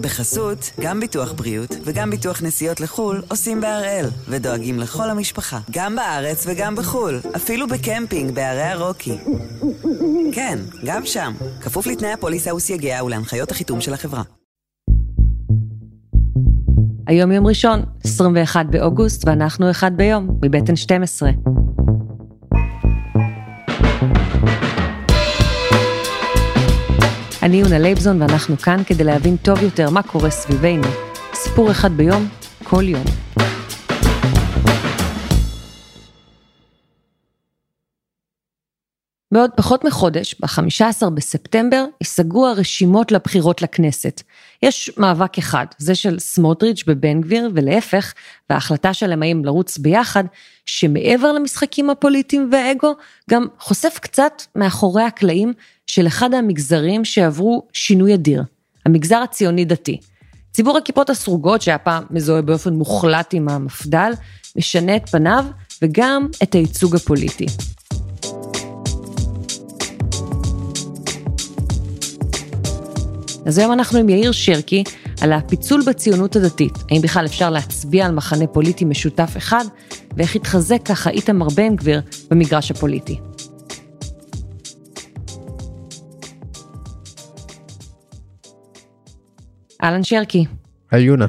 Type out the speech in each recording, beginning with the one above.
בחסות, גם ביטוח בריאות וגם ביטוח נסיעות לחו"ל עושים בהראל, ודואגים לכל המשפחה, גם בארץ וגם בחו"ל, אפילו בקמפינג בערי הרוקי. כן, גם שם, כפוף לתנאי הפוליסה וסייגיה ולהנחיות החיתום של החברה. היום יום ראשון, 21 באוגוסט, ואנחנו אחד ביום, מבטן 12. אני יונה לייבזון ואנחנו כאן כדי להבין טוב יותר מה קורה סביבנו. סיפור אחד ביום, כל יום. בעוד פחות מחודש, ב-15 בספטמבר, ייסגרו הרשימות לבחירות לכנסת. יש מאבק אחד, זה של סמוטריץ' בבן גביר, ולהפך, וההחלטה שלהם האם לרוץ ביחד, שמעבר למשחקים הפוליטיים והאגו, גם חושף קצת מאחורי הקלעים של אחד המגזרים שעברו שינוי אדיר, המגזר הציוני דתי. ציבור הכיפות הסרוגות, שהיה פעם מזוהה באופן מוחלט עם המפד"ל, משנה את פניו וגם את הייצוג הפוליטי. אז היום אנחנו עם יאיר שרקי על הפיצול בציונות הדתית, האם בכלל אפשר להצביע על מחנה פוליטי משותף אחד, ואיך התחזק ככה איתמר בן גביר במגרש הפוליטי. אהלן שרקי. היי יונה.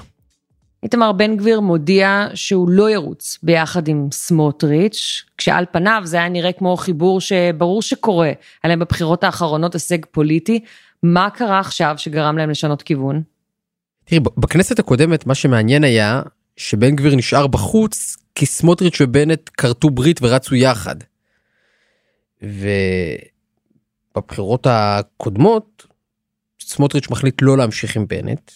איתמר בן גביר מודיע שהוא לא ירוץ ביחד עם סמוטריץ', כשעל פניו זה היה נראה כמו חיבור שברור שקורה, עליהם בבחירות האחרונות הישג פוליטי, מה קרה עכשיו שגרם להם לשנות כיוון? תראי, בכנסת הקודמת מה שמעניין היה שבן גביר נשאר בחוץ כי סמוטריץ' ובנט כרתו ברית ורצו יחד. ובבחירות הקודמות סמוטריץ' מחליט לא להמשיך עם בנט,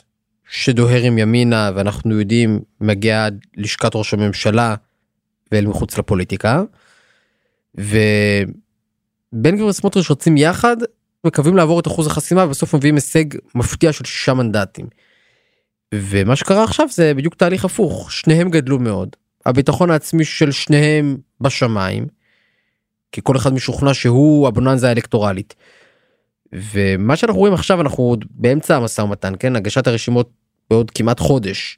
שדוהר עם ימינה ואנחנו יודעים מגיע עד לשכת ראש הממשלה ואל מחוץ לפוליטיקה. ובן גביר וסמוטריץ' רצים יחד מקווים לעבור את אחוז החסימה ובסוף מביאים הישג מפתיע של שישה מנדטים. ומה שקרה עכשיו זה בדיוק תהליך הפוך שניהם גדלו מאוד הביטחון העצמי של שניהם בשמיים. כי כל אחד משוכנע שהוא הבוננזה האלקטורלית. ומה שאנחנו רואים עכשיו אנחנו עוד באמצע המשא ומתן כן הגשת הרשימות בעוד כמעט חודש.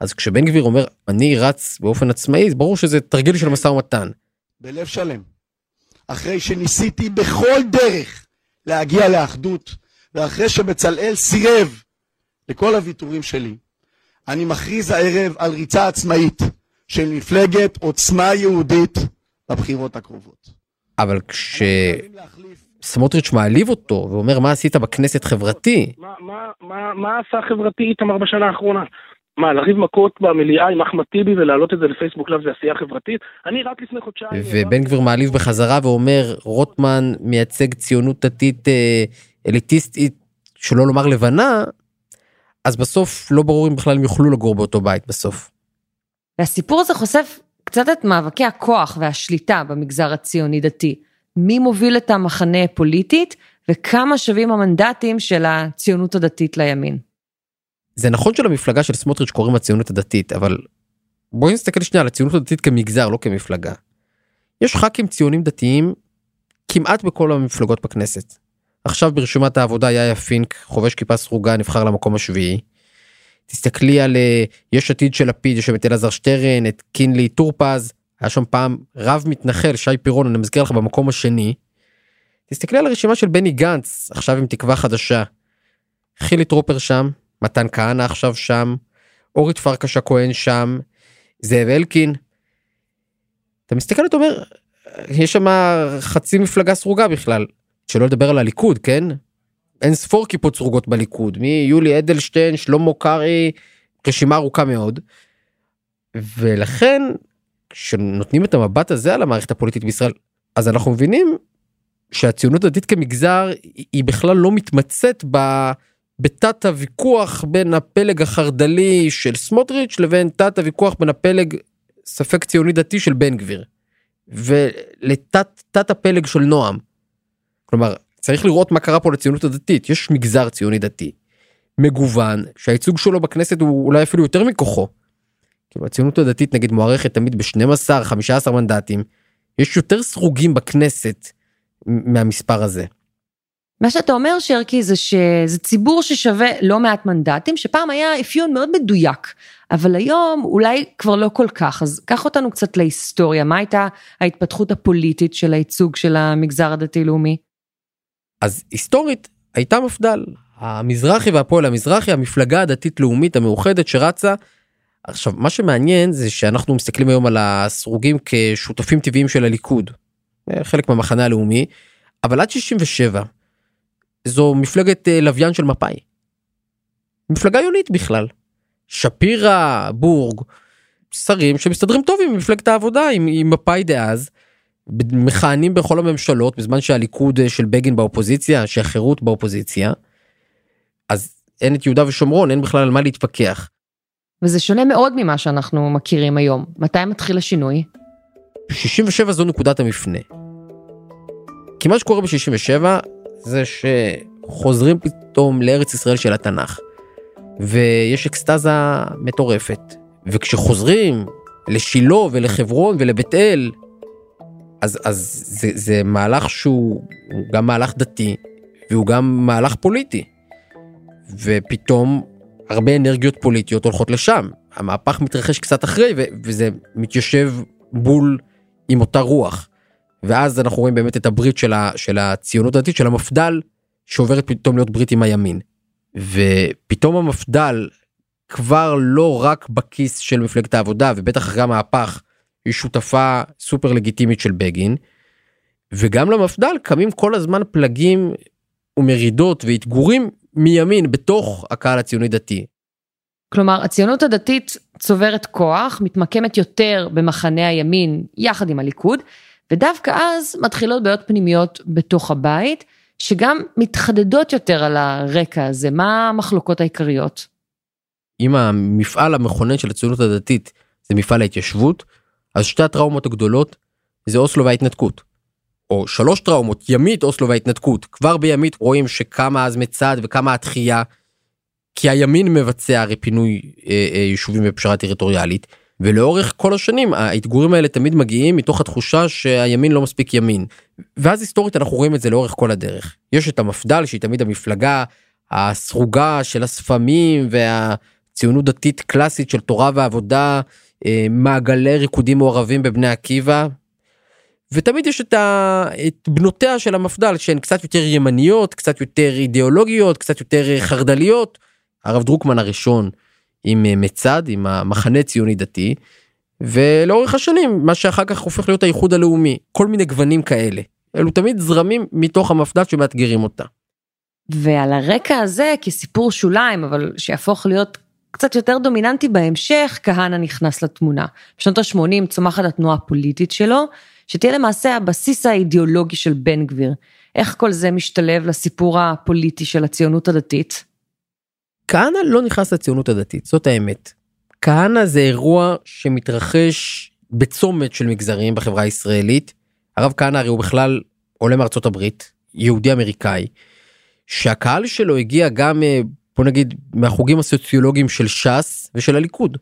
אז כשבן גביר אומר אני רץ באופן עצמאי ברור שזה תרגיל של משא ומתן. בלב שלם. אחרי שניסיתי בכל דרך להגיע לאחדות, ואחרי שבצלאל סירב לכל הוויתורים שלי, אני מכריז הערב על ריצה עצמאית של מפלגת עוצמה יהודית בבחירות הקרובות. אבל כשסמוטריץ' מעליב אותו ואומר מה עשית בכנסת חברתי. מה, מה, מה, מה עשה חברתי איתמר בשנה האחרונה? מה, לריב מכות במליאה עם אחמד טיבי ולהעלות את זה לפייסבוק לאב זה עשייה חברתית? אני רק לפני חודשיים... ובן גביר מעליב בחזרה ואומר רוטמן מייצג ציונות דתית אה, אליטיסטית שלא לומר לבנה אז בסוף לא ברור אם בכלל הם יוכלו לגור באותו בית בסוף. והסיפור הזה חושף קצת את מאבקי הכוח והשליטה במגזר הציוני דתי. מי מוביל את המחנה הפוליטית וכמה שווים המנדטים של הציונות הדתית לימין. זה נכון שלמפלגה של סמוטריץ' קוראים הציונות הדתית אבל בואי נסתכל שנייה על הציונות הדתית כמגזר לא כמפלגה. יש ח"כים ציונים דתיים כמעט בכל המפלגות בכנסת. עכשיו ברשימת העבודה יאיה פינק חובש כיפה סרוגה נבחר למקום השביעי. תסתכלי על אה, יש עתיד של לפיד יש שם את אלעזר שטרן את קינלי טור פז היה שם פעם רב מתנחל שי פירון אני מזכיר לך במקום השני. תסתכלי על הרשימה של בני גנץ עכשיו עם תקווה חדשה. חילי טרופר שם מתן כהנא עכשיו שם, אורית פרקש הכהן שם, זאב אלקין. אתה מסתכל אתה אומר יש שם חצי מפלגה סרוגה בכלל שלא לדבר על הליכוד כן אין ספור כיפות סרוגות בליכוד מיולי אדלשטיין שלמה קרעי רשימה ארוכה מאוד. ולכן כשנותנים את המבט הזה על המערכת הפוליטית בישראל אז אנחנו מבינים שהציונות הדתית כמגזר היא בכלל לא מתמצאת ב... בתת הוויכוח בין הפלג החרד"לי של סמוטריץ' לבין תת הוויכוח בין הפלג ספק ציוני דתי של בן גביר. ולתת תת הפלג של נועם. כלומר צריך לראות מה קרה פה לציונות הדתית יש מגזר ציוני דתי. מגוון שהייצוג שלו בכנסת הוא אולי אפילו יותר מכוחו. כאילו הציונות הדתית נגיד מוערכת תמיד ב-12 15 מנדטים יש יותר סרוגים בכנסת מהמספר הזה. מה שאתה אומר שרקי זה שזה ציבור ששווה לא מעט מנדטים שפעם היה אפיון מאוד מדויק אבל היום אולי כבר לא כל כך אז קח אותנו קצת להיסטוריה מה הייתה ההתפתחות הפוליטית של הייצוג של המגזר הדתי לאומי. אז היסטורית הייתה מפד"ל המזרחי והפועל המזרחי המפלגה הדתית לאומית המאוחדת שרצה. עכשיו מה שמעניין זה שאנחנו מסתכלים היום על הסרוגים כשותפים טבעיים של הליכוד חלק מהמחנה הלאומי אבל עד 67 זו מפלגת אה, לוויין של מפא"י. מפלגה יונית בכלל. שפירא, בורג, שרים שמסתדרים טוב עם מפלגת העבודה, עם, עם מפא"י דאז, מכהנים בכל הממשלות בזמן שהליכוד אה, של בגין באופוזיציה, שהחירות באופוזיציה. אז אין את יהודה ושומרון, אין בכלל על מה להתווכח. וזה שונה מאוד ממה שאנחנו מכירים היום. מתי מתחיל השינוי? 67 זו נקודת המפנה. כי מה שקורה ב-67 זה שחוזרים פתאום לארץ ישראל של התנ"ך. ויש אקסטזה מטורפת. וכשחוזרים לשילה ולחברון ולבית אל, אז, אז זה, זה מהלך שהוא גם מהלך דתי והוא גם מהלך פוליטי. ופתאום הרבה אנרגיות פוליטיות הולכות לשם. המהפך מתרחש קצת אחרי ו- וזה מתיישב בול עם אותה רוח. ואז אנחנו רואים באמת את הברית של, ה, של הציונות הדתית של המפד"ל שעוברת פתאום להיות ברית עם הימין. ופתאום המפד"ל כבר לא רק בכיס של מפלגת העבודה ובטח אחרי המהפך היא שותפה סופר לגיטימית של בגין. וגם למפד"ל קמים כל הזמן פלגים ומרידות ואתגורים מימין בתוך הקהל הציוני דתי. כלומר הציונות הדתית צוברת כוח מתמקמת יותר במחנה הימין יחד עם הליכוד ודווקא אז מתחילות בעיות פנימיות בתוך הבית, שגם מתחדדות יותר על הרקע הזה, מה המחלוקות העיקריות? אם המפעל המכונן של הציונות הדתית זה מפעל ההתיישבות, אז שתי הטראומות הגדולות זה אוסלו וההתנתקות. או שלוש טראומות, ימית, אוסלו וההתנתקות. כבר בימית רואים שכמה אז מצד וכמה התחייה, כי הימין מבצע הרי פינוי אה, אה, יישובים בפשרה טריטוריאלית. ולאורך כל השנים האתגורים האלה תמיד מגיעים מתוך התחושה שהימין לא מספיק ימין. ואז היסטורית אנחנו רואים את זה לאורך כל הדרך. יש את המפד"ל שהיא תמיד המפלגה הסרוגה של הספמים והציונות דתית קלאסית של תורה ועבודה, אה, מעגלי ריקודים מעורבים בבני עקיבא. ותמיד יש את, ה... את בנותיה של המפד"ל שהן קצת יותר ימניות, קצת יותר אידיאולוגיות, קצת יותר חרד"ליות. הרב דרוקמן הראשון עם אה, מצד, עם המחנה ציוני דתי, ולאורך השנים, מה שאחר כך הופך להיות האיחוד הלאומי, כל מיני גוונים כאלה. אלו תמיד זרמים מתוך המפד"ל שמאתגרים אותה. ועל הרקע הזה, כסיפור שוליים, אבל שיהפוך להיות קצת יותר דומיננטי בהמשך, כהנא נכנס לתמונה. בשנות ה-80 צומחת התנועה הפוליטית שלו, שתהיה למעשה הבסיס האידיאולוגי של בן גביר. איך כל זה משתלב לסיפור הפוליטי של הציונות הדתית? כהנא לא נכנס לציונות הדתית, זאת האמת. כהנא זה אירוע שמתרחש בצומת של מגזרים בחברה הישראלית. הרב כהנא הרי הוא בכלל עולה מארצות הברית, יהודי אמריקאי, שהקהל שלו הגיע גם, אה, בוא נגיד, מהחוגים הסוציולוגיים של ש"ס ושל הליכוד.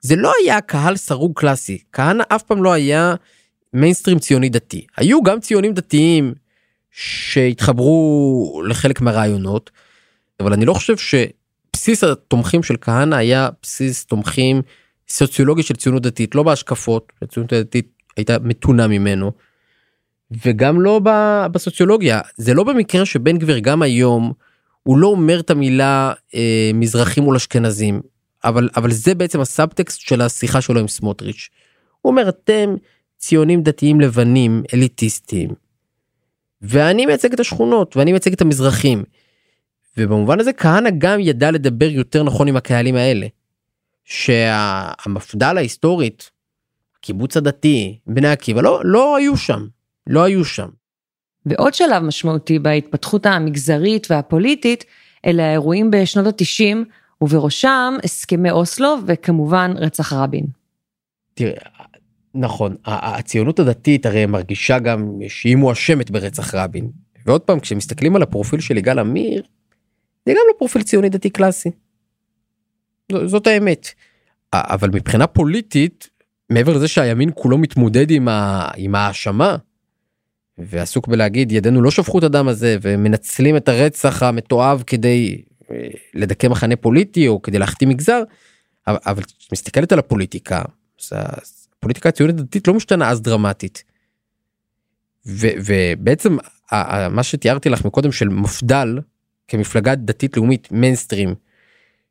זה לא היה קהל סרוג קלאסי, כהנא אף פעם לא היה מיינסטרים ציוני דתי. היו גם ציונים דתיים שהתחברו לחלק מהרעיונות, אבל אני לא חושב שבסיס התומכים של כהנא היה בסיס תומכים סוציולוגי של ציונות דתית לא בהשקפות הציונות הדתית הייתה מתונה ממנו. וגם לא בסוציולוגיה זה לא במקרה שבן גביר גם היום הוא לא אומר את המילה אה, מזרחים מול אשכנזים אבל אבל זה בעצם הסאבטקסט של השיחה שלו עם סמוטריץ'. הוא אומר אתם ציונים דתיים לבנים אליטיסטים. ואני מייצג את השכונות ואני מייצג את המזרחים. ובמובן הזה כהנא גם ידע לדבר יותר נכון עם הקהלים האלה. שהמפד"ל ההיסטורית, הקיבוץ הדתי, בני עקיבא, לא, לא היו שם, לא היו שם. ועוד שלב משמעותי בהתפתחות המגזרית והפוליטית, אלה האירועים בשנות התשעים, ובראשם הסכמי אוסלו וכמובן רצח רבין. תראה, נכון, הציונות הדתית הרי מרגישה גם שהיא מואשמת ברצח רבין. ועוד פעם, כשמסתכלים על הפרופיל של יגאל עמיר, זה גם לא פרופיל ציוני דתי קלאסי. זאת האמת. אבל מבחינה פוליטית, מעבר לזה שהימין כולו מתמודד עם, ה... עם ההאשמה, ועסוק בלהגיד ידינו לא שפכו את הדם הזה ומנצלים את הרצח המתועב כדי אה, לדכא מחנה פוליטי או כדי להחתים מגזר. אבל, אבל מסתכלת על הפוליטיקה, הפוליטיקה הציונית הדתית לא משתנה אז דרמטית. ו, ובעצם מה שתיארתי לך מקודם של מפד"ל כמפלגה דתית לאומית מיינסטרים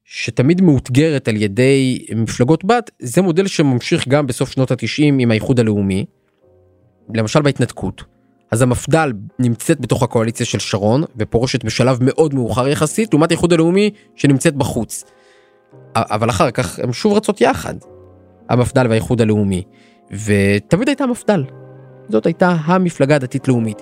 שתמיד מאותגרת על ידי מפלגות בת זה מודל שממשיך גם בסוף שנות התשעים עם האיחוד הלאומי. למשל בהתנתקות. אז המפד"ל נמצאת בתוך הקואליציה של שרון ופורשת בשלב מאוד מאוחר יחסית לעומת האיחוד הלאומי שנמצאת בחוץ. אבל אחר כך הם שוב רצות יחד. המפד"ל והאיחוד הלאומי ותמיד הייתה מפד"ל. זאת הייתה המפלגה הדתית לאומית.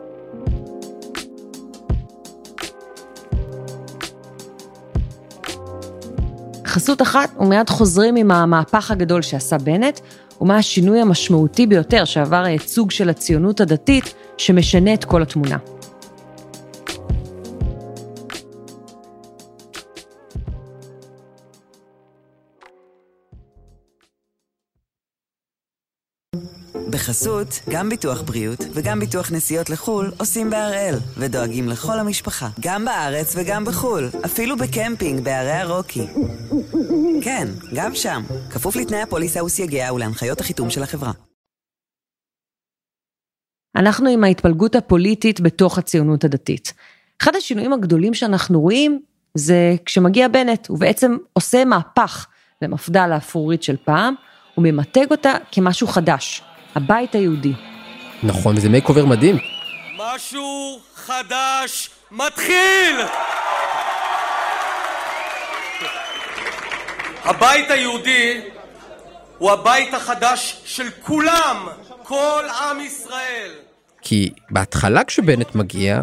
חסות אחת ומיד חוזרים עם המהפך הגדול שעשה בנט, ומה השינוי המשמעותי ביותר שעבר הייצוג של הציונות הדתית, שמשנה את כל התמונה. בחסות, גם ביטוח בריאות וגם ביטוח נסיעות לחו"ל עושים בהראל, ודואגים לכל המשפחה, גם בארץ וגם בחו"ל, אפילו בקמפינג בערי הרוקי. כן, גם שם, כפוף לתנאי הפוליסה וסייגיה ולהנחיות החיתום של החברה. אנחנו עם ההתפלגות הפוליטית בתוך הציונות הדתית. אחד השינויים הגדולים שאנחנו רואים זה כשמגיע בנט, הוא בעצם עושה מהפך למפד"ל האפרורית של פעם, וממתג אותה כמשהו חדש, הבית היהודי. נכון, וזה makeover מדהים. משהו חדש מתחיל! הבית היהודי הוא הבית החדש של כולם, כל עם ישראל. כי בהתחלה כשבנט מגיע,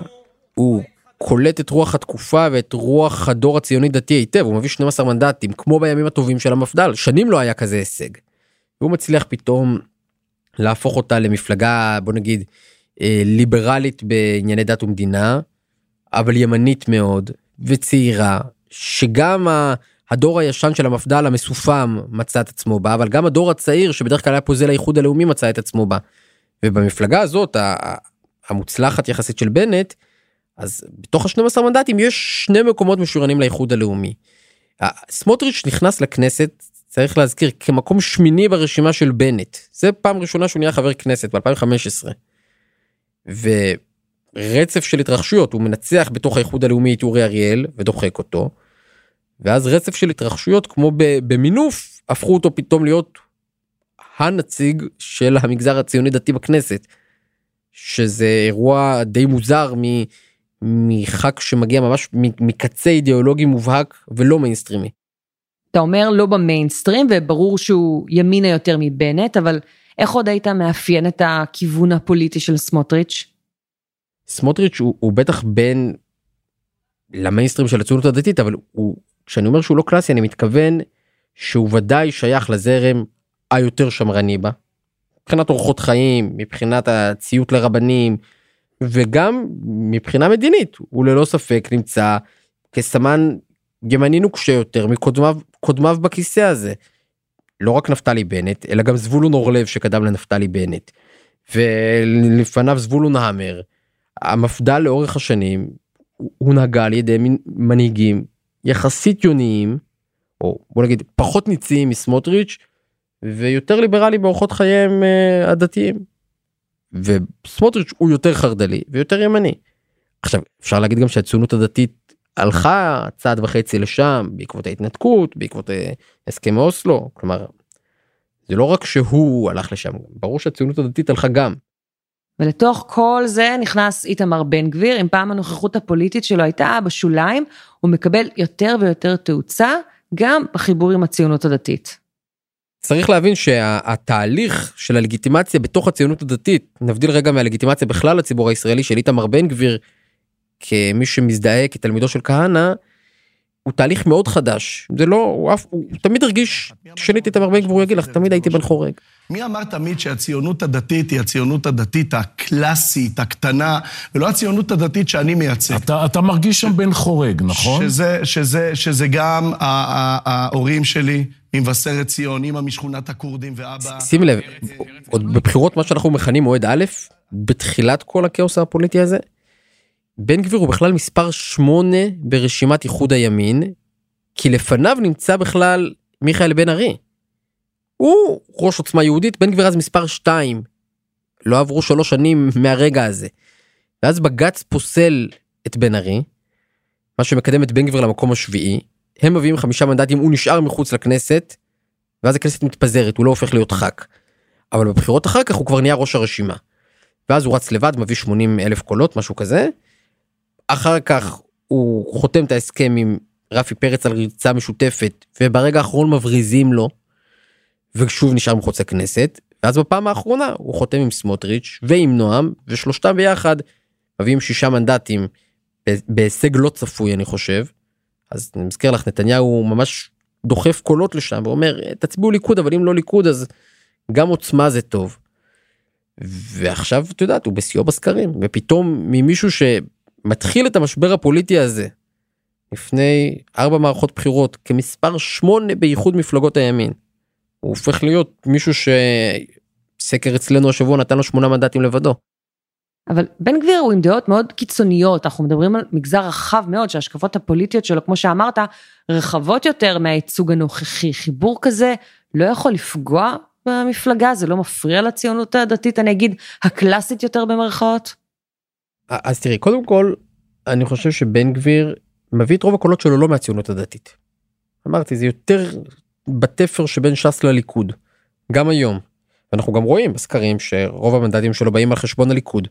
הוא קולט את רוח התקופה ואת רוח הדור הציוני דתי היטב, הוא מביא 12 מנדטים, כמו בימים הטובים של המפד"ל, שנים לא היה כזה הישג. והוא מצליח פתאום להפוך אותה למפלגה בוא נגיד אה, ליברלית בענייני דת ומדינה אבל ימנית מאוד וצעירה שגם הדור הישן של המפד"ל המסופם מצא את עצמו בה אבל גם הדור הצעיר שבדרך כלל היה פוזל האיחוד הלאומי מצא את עצמו בה. ובמפלגה הזאת המוצלחת יחסית של בנט אז בתוך ה-12 מנדטים יש שני מקומות משוריינים לאיחוד הלאומי. סמוטריץ' נכנס לכנסת צריך להזכיר כמקום שמיני ברשימה של בנט זה פעם ראשונה שהוא נהיה חבר כנסת ב2015. ורצף של התרחשויות הוא מנצח בתוך האיחוד הלאומי את אורי אריאל ודוחק אותו. ואז רצף של התרחשויות כמו במינוף הפכו אותו פתאום להיות הנציג של המגזר הציוני דתי בכנסת. שזה אירוע די מוזר מח"כ שמגיע ממש מקצה אידיאולוגי מובהק ולא מיינסטרימי. אתה אומר לא במיינסטרים וברור שהוא ימינה יותר מבנט, אבל איך עוד היית מאפיין את הכיוון הפוליטי של סמוטריץ'? סמוטריץ' הוא, הוא בטח בין למיינסטרים של הציונות הדתית, אבל הוא, כשאני אומר שהוא לא קלאסי, אני מתכוון שהוא ודאי שייך לזרם היותר שמרני בה. מבחינת אורחות חיים, מבחינת הציות לרבנים, וגם מבחינה מדינית, הוא ללא ספק נמצא כסמן ימני נוקשה יותר מקודמיו קודמיו בכיסא הזה. לא רק נפתלי בנט אלא גם זבולון אורלב שקדם לנפתלי בנט. ולפניו זבולון המר. המפד"ל לאורך השנים הונהגה על ידי מנהיגים יחסית יוניים או בוא נגיד פחות ניציים מסמוטריץ' ויותר ליברלי באורחות חייהם uh, הדתיים. וסמוטריץ' הוא יותר חרד"לי ויותר ימני. עכשיו אפשר להגיד גם שהציונות הדתית הלכה צעד וחצי לשם בעקבות ההתנתקות בעקבות אה, הסכמי אוסלו כלומר. זה לא רק שהוא הלך לשם ברור שהציונות הדתית הלכה גם. ולתוך כל זה נכנס איתמר בן גביר אם פעם הנוכחות הפוליטית שלו הייתה בשוליים הוא מקבל יותר ויותר תאוצה גם בחיבור עם הציונות הדתית. צריך להבין שהתהליך של הלגיטימציה בתוך הציונות הדתית נבדיל רגע מהלגיטימציה בכלל הציבור הישראלי של איתמר בן גביר כמי שמזדהה כתלמידו של כהנא, הוא תהליך מאוד חדש זה לא הוא אף הוא תמיד הרגיש שניתי את המרבה גבור יגיד לך תמיד הייתי בן חורג. מי אמר תמיד שהציונות הדתית היא הציונות הדתית הקלאסית הקטנה ולא הציונות הדתית שאני מייצג. אתה, אתה מרגיש שם בן חורג נכון? שזה, שזה, שזה גם ההורים שלי ממבשרת ציון אמא משכונת הכורדים ואבא. שימי לב עוד בבחירות מה שאנחנו מכנים מועד א' בתחילת כל הכאוס הפוליטי הזה. בן גביר הוא בכלל מספר 8 ברשימת איחוד הימין, כי לפניו נמצא בכלל מיכאל בן ארי. הוא ראש עוצמה יהודית, בן גביר אז מספר 2. לא עברו שלוש שנים מהרגע הזה. ואז בג"ץ פוסל את בן ארי, מה שמקדם את בן גביר למקום השביעי, הם מביאים חמישה מנדטים, הוא נשאר מחוץ לכנסת, ואז הכנסת מתפזרת, הוא לא הופך להיות ח"כ. אבל בבחירות אחר כך הוא כבר נהיה ראש הרשימה. ואז הוא רץ לבד, מביא 80 אלף קולות, משהו כזה. אחר כך הוא חותם את ההסכם עם רפי פרץ על ריצה משותפת, וברגע האחרון מבריזים לו, ושוב נשאר מחוץ לכנסת, ואז בפעם האחרונה הוא חותם עם סמוטריץ' ועם נועם, ושלושתם ביחד מביאים שישה מנדטים בהישג לא צפוי אני חושב. אז אני מזכיר לך נתניהו ממש דוחף קולות לשם ואומר תצביעו ליכוד אבל אם לא ליכוד אז גם עוצמה זה טוב. ועכשיו את יודעת הוא בשיאו בסקרים ופתאום ממישהו שמתחיל את המשבר הפוליטי הזה לפני ארבע מערכות בחירות כמספר שמונה באיחוד מפלגות הימין. הוא הופך להיות מישהו שסקר אצלנו השבוע נתן לו שמונה מנדטים לבדו. אבל בן גביר הוא עם דעות מאוד קיצוניות, אנחנו מדברים על מגזר רחב מאוד שההשקפות הפוליטיות שלו, כמו שאמרת, רחבות יותר מהייצוג הנוכחי. חיבור כזה לא יכול לפגוע במפלגה, זה לא מפריע לציונות הדתית, אני אגיד, הקלאסית יותר במרכאות? אז תראי, קודם כל, אני חושב שבן גביר מביא את רוב הקולות שלו לא מהציונות הדתית. אמרתי, זה יותר בתפר שבין ש"ס לליכוד, גם היום. ואנחנו גם רואים בסקרים שרוב המנדטים שלו באים על חשבון הליכוד.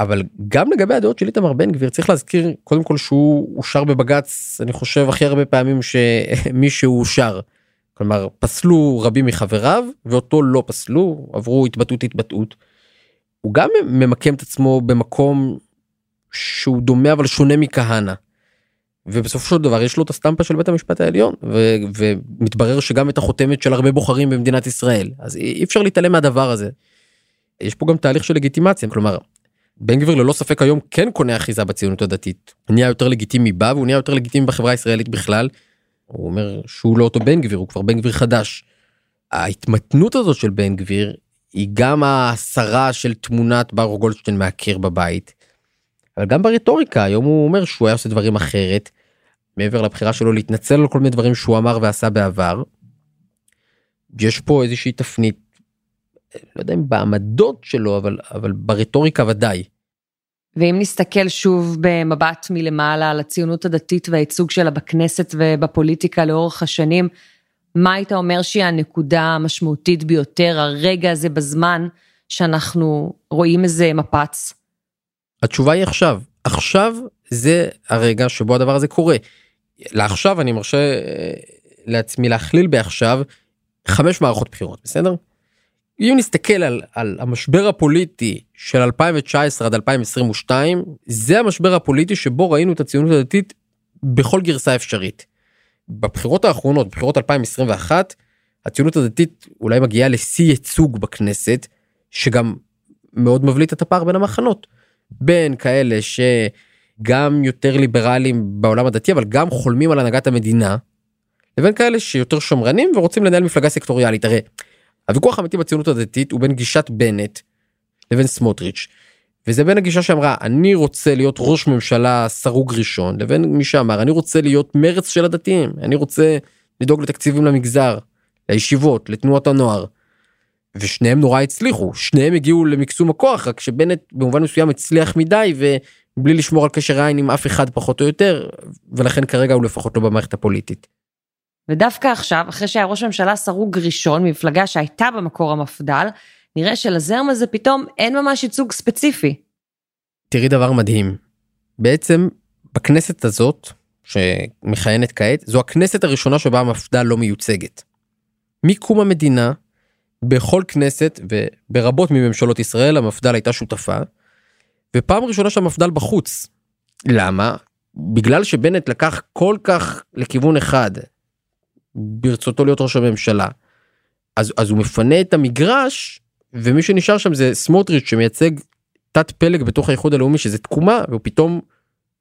אבל גם לגבי הדעות של איתמר בן גביר צריך להזכיר קודם כל שהוא אושר בבג"ץ אני חושב הכי הרבה פעמים שמי שהוא אושר. כלומר פסלו רבים מחבריו ואותו לא פסלו עברו התבטאות התבטאות. הוא גם ממקם את עצמו במקום שהוא דומה אבל שונה מכהנא. ובסופו של דבר יש לו את הסטמפה של בית המשפט העליון ו- ומתברר שגם את החותמת של הרבה בוחרים במדינת ישראל אז אי אפשר להתעלם מהדבר הזה. יש פה גם תהליך של לגיטימציה כלומר בן גביר ללא ספק היום כן קונה אחיזה בציונות הדתית. הוא נהיה יותר לגיטימי בה והוא נהיה יותר לגיטימי בחברה הישראלית בכלל. הוא אומר שהוא לא אותו בן גביר הוא כבר בן גביר חדש. ההתמתנות הזאת של בן גביר היא גם ההסרה של תמונת ברוך גולדשטיין מהקיר בבית. אבל גם ברטוריקה היום הוא אומר שהוא היה עושה דברים אחרת. מעבר לבחירה שלו להתנצל על כל מיני דברים שהוא אמר ועשה בעבר. יש פה איזושהי תפנית לא יודע אם בעמדות שלו אבל אבל ברטוריקה ודאי. ואם נסתכל שוב במבט מלמעלה על הציונות הדתית והייצוג שלה בכנסת ובפוליטיקה לאורך השנים, מה היית אומר שהיא הנקודה המשמעותית ביותר, הרגע הזה בזמן שאנחנו רואים איזה מפץ? התשובה היא עכשיו. עכשיו זה הרגע שבו הדבר הזה קורה. לעכשיו אני מרשה אה, לעצמי להכליל בעכשיו חמש מערכות בחירות, בסדר? אם נסתכל על, על המשבר הפוליטי של 2019 עד 2022 זה המשבר הפוליטי שבו ראינו את הציונות הדתית בכל גרסה אפשרית. בבחירות האחרונות בחירות 2021 הציונות הדתית אולי מגיעה לשיא ייצוג בכנסת שגם מאוד מבליט את הפער בין המחנות בין כאלה שגם יותר ליברליים בעולם הדתי אבל גם חולמים על הנהגת המדינה לבין כאלה שיותר שמרנים ורוצים לנהל מפלגה סקטוריאלית הרי הוויכוח האמיתי בציונות הדתית הוא בין גישת בנט לבין סמוטריץ'. וזה בין הגישה שאמרה אני רוצה להיות ראש ממשלה סרוג ראשון לבין מי שאמר אני רוצה להיות מרץ של הדתיים אני רוצה לדאוג לתקציבים למגזר לישיבות לתנועות הנוער. ושניהם נורא הצליחו שניהם הגיעו למקסום הכוח רק שבנט במובן מסוים הצליח מדי ובלי לשמור על קשר עין עם אף אחד פחות או יותר ולכן כרגע הוא לפחות לא במערכת הפוליטית. ודווקא עכשיו, אחרי שהיה ראש ממשלה סרוג ראשון ממפלגה שהייתה במקור המפד"ל, נראה שלזרם הזה פתאום אין ממש ייצוג ספציפי. תראי דבר מדהים. בעצם בכנסת הזאת, שמכהנת כעת, זו הכנסת הראשונה שבה המפד"ל לא מיוצגת. מקום המדינה, בכל כנסת וברבות מממשלות ישראל המפד"ל הייתה שותפה, ופעם ראשונה שהמפד"ל בחוץ. למה? בגלל שבנט לקח כל כך לכיוון אחד ברצותו להיות ראש הממשלה. אז, אז הוא מפנה את המגרש ומי שנשאר שם זה סמוטריץ' שמייצג תת פלג בתוך האיחוד הלאומי שזה תקומה ופתאום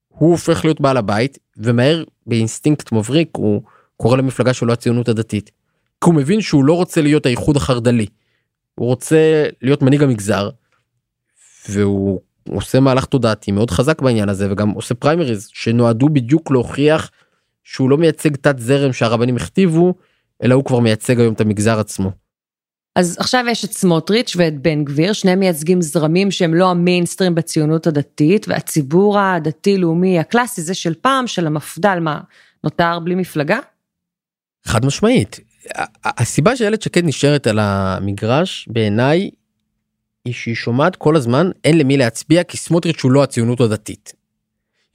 הוא הופך להיות בעל הבית ומהר באינסטינקט מבריק הוא קורא למפלגה שלו הציונות הדתית. כי הוא מבין שהוא לא רוצה להיות האיחוד החרד"לי. הוא רוצה להיות מנהיג המגזר. והוא עושה מהלך תודעתי מאוד חזק בעניין הזה וגם עושה פריימריז שנועדו בדיוק להוכיח שהוא לא מייצג תת זרם שהרבנים הכתיבו אלא הוא כבר מייצג היום את המגזר עצמו. אז עכשיו יש את סמוטריץ' ואת בן גביר, שניהם מייצגים זרמים שהם לא המיינסטרים בציונות הדתית, והציבור הדתי-לאומי הקלאסי זה של פעם, של המפד"ל, מה, נותר בלי מפלגה? חד משמעית. הסיבה שאיילת שקד נשארת על המגרש בעיניי היא שהיא שומעת כל הזמן אין למי להצביע כי סמוטריץ' הוא לא הציונות הדתית.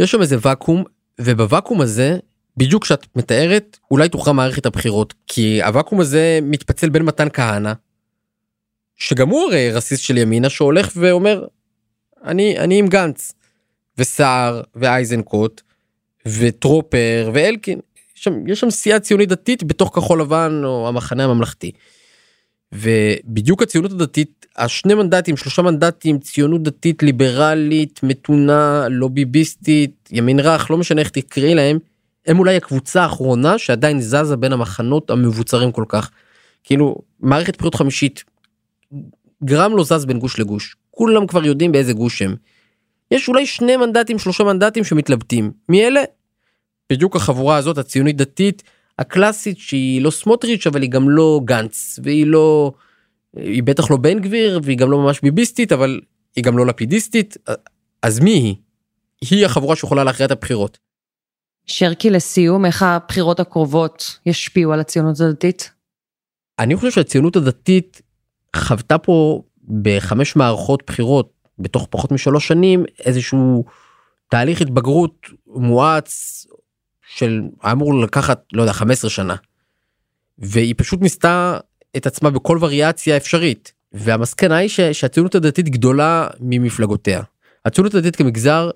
יש שם איזה ואקום ובוואקום הזה בדיוק כשאת מתארת אולי תוכרע מערכת הבחירות כי הוואקום הזה מתפצל בין מתן כהנא שגם הוא הרי רסיס של ימינה שהולך ואומר אני אני עם גנץ וסער ואייזנקוט וטרופר ואלקין שם, יש שם סיעה ציונית דתית בתוך כחול לבן או המחנה הממלכתי. ובדיוק הציונות הדתית השני מנדטים שלושה מנדטים ציונות דתית ליברלית מתונה לא ביביסטית ימין רך לא משנה איך תקראי להם הם אולי הקבוצה האחרונה שעדיין זזה בין המחנות המבוצרים כל כך. כאילו מערכת בחירות חמישית גרם לא זז בין גוש לגוש כולם כבר יודעים באיזה גוש הם. יש אולי שני מנדטים שלושה מנדטים שמתלבטים מי אלה? בדיוק החבורה הזאת הציונית דתית הקלאסית שהיא לא סמוטריץ' אבל היא גם לא גנץ והיא לא היא בטח לא בן גביר והיא גם לא ממש ביביסטית אבל היא גם לא לפידיסטית אז מי היא? היא החבורה שיכולה להכריע את הבחירות. שרקי לסיום איך הבחירות הקרובות ישפיעו על הציונות הדתית? אני חושב שהציונות הדתית חוותה פה בחמש מערכות בחירות בתוך פחות משלוש שנים איזשהו תהליך התבגרות מואץ של אמור לקחת לא יודע 15 שנה. והיא פשוט ניסתה את עצמה בכל וריאציה אפשרית והמסקנה היא ש, שהציונות הדתית גדולה ממפלגותיה. הציונות הדתית כמגזר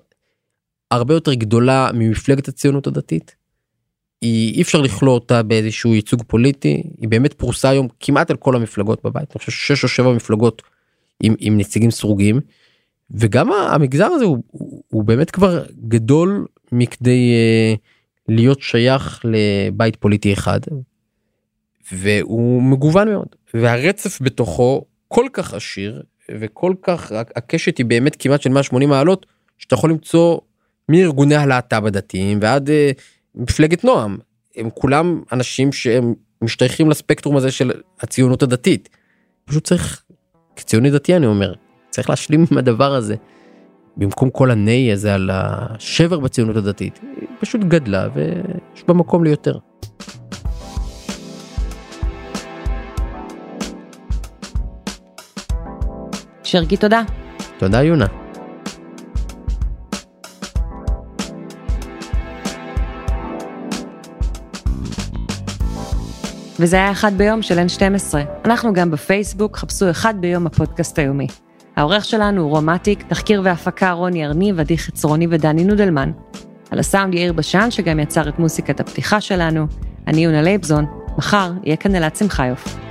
הרבה יותר גדולה ממפלגת הציונות הדתית. היא אי אפשר לכלוא אותה באיזשהו ייצוג פוליטי היא באמת פרוסה היום כמעט על כל המפלגות בבית אני חושב שש או שבע מפלגות עם, עם נציגים סרוגים וגם המגזר הזה הוא, הוא, הוא באמת כבר גדול מכדי uh, להיות שייך לבית פוליטי אחד והוא מגוון מאוד והרצף בתוכו כל כך עשיר וכל כך הקשת היא באמת כמעט של 180 מעלות שאתה יכול למצוא מארגוני הלהט"ב הדתיים ועד uh, מפלגת נועם הם כולם אנשים שהם משתייכים לספקטרום הזה של הציונות הדתית. פשוט צריך כציוני דתי אני אומר צריך להשלים עם הדבר הזה. במקום כל הנהי הזה על השבר בציונות הדתית היא פשוט גדלה ויש בה מקום ליותר. שרקי תודה. תודה יונה. וזה היה אחד ביום של N12. אנחנו גם בפייסבוק, חפשו אחד ביום הפודקאסט היומי. העורך שלנו הוא רום אטיק, תחקיר והפקה רוני ארניב, עדי חצרוני ודני נודלמן. על הסאונד יאיר בשן, שגם יצר את מוסיקת הפתיחה שלנו. אני יונה לייבזון, מחר יהיה כאן אלעד שמחיוף.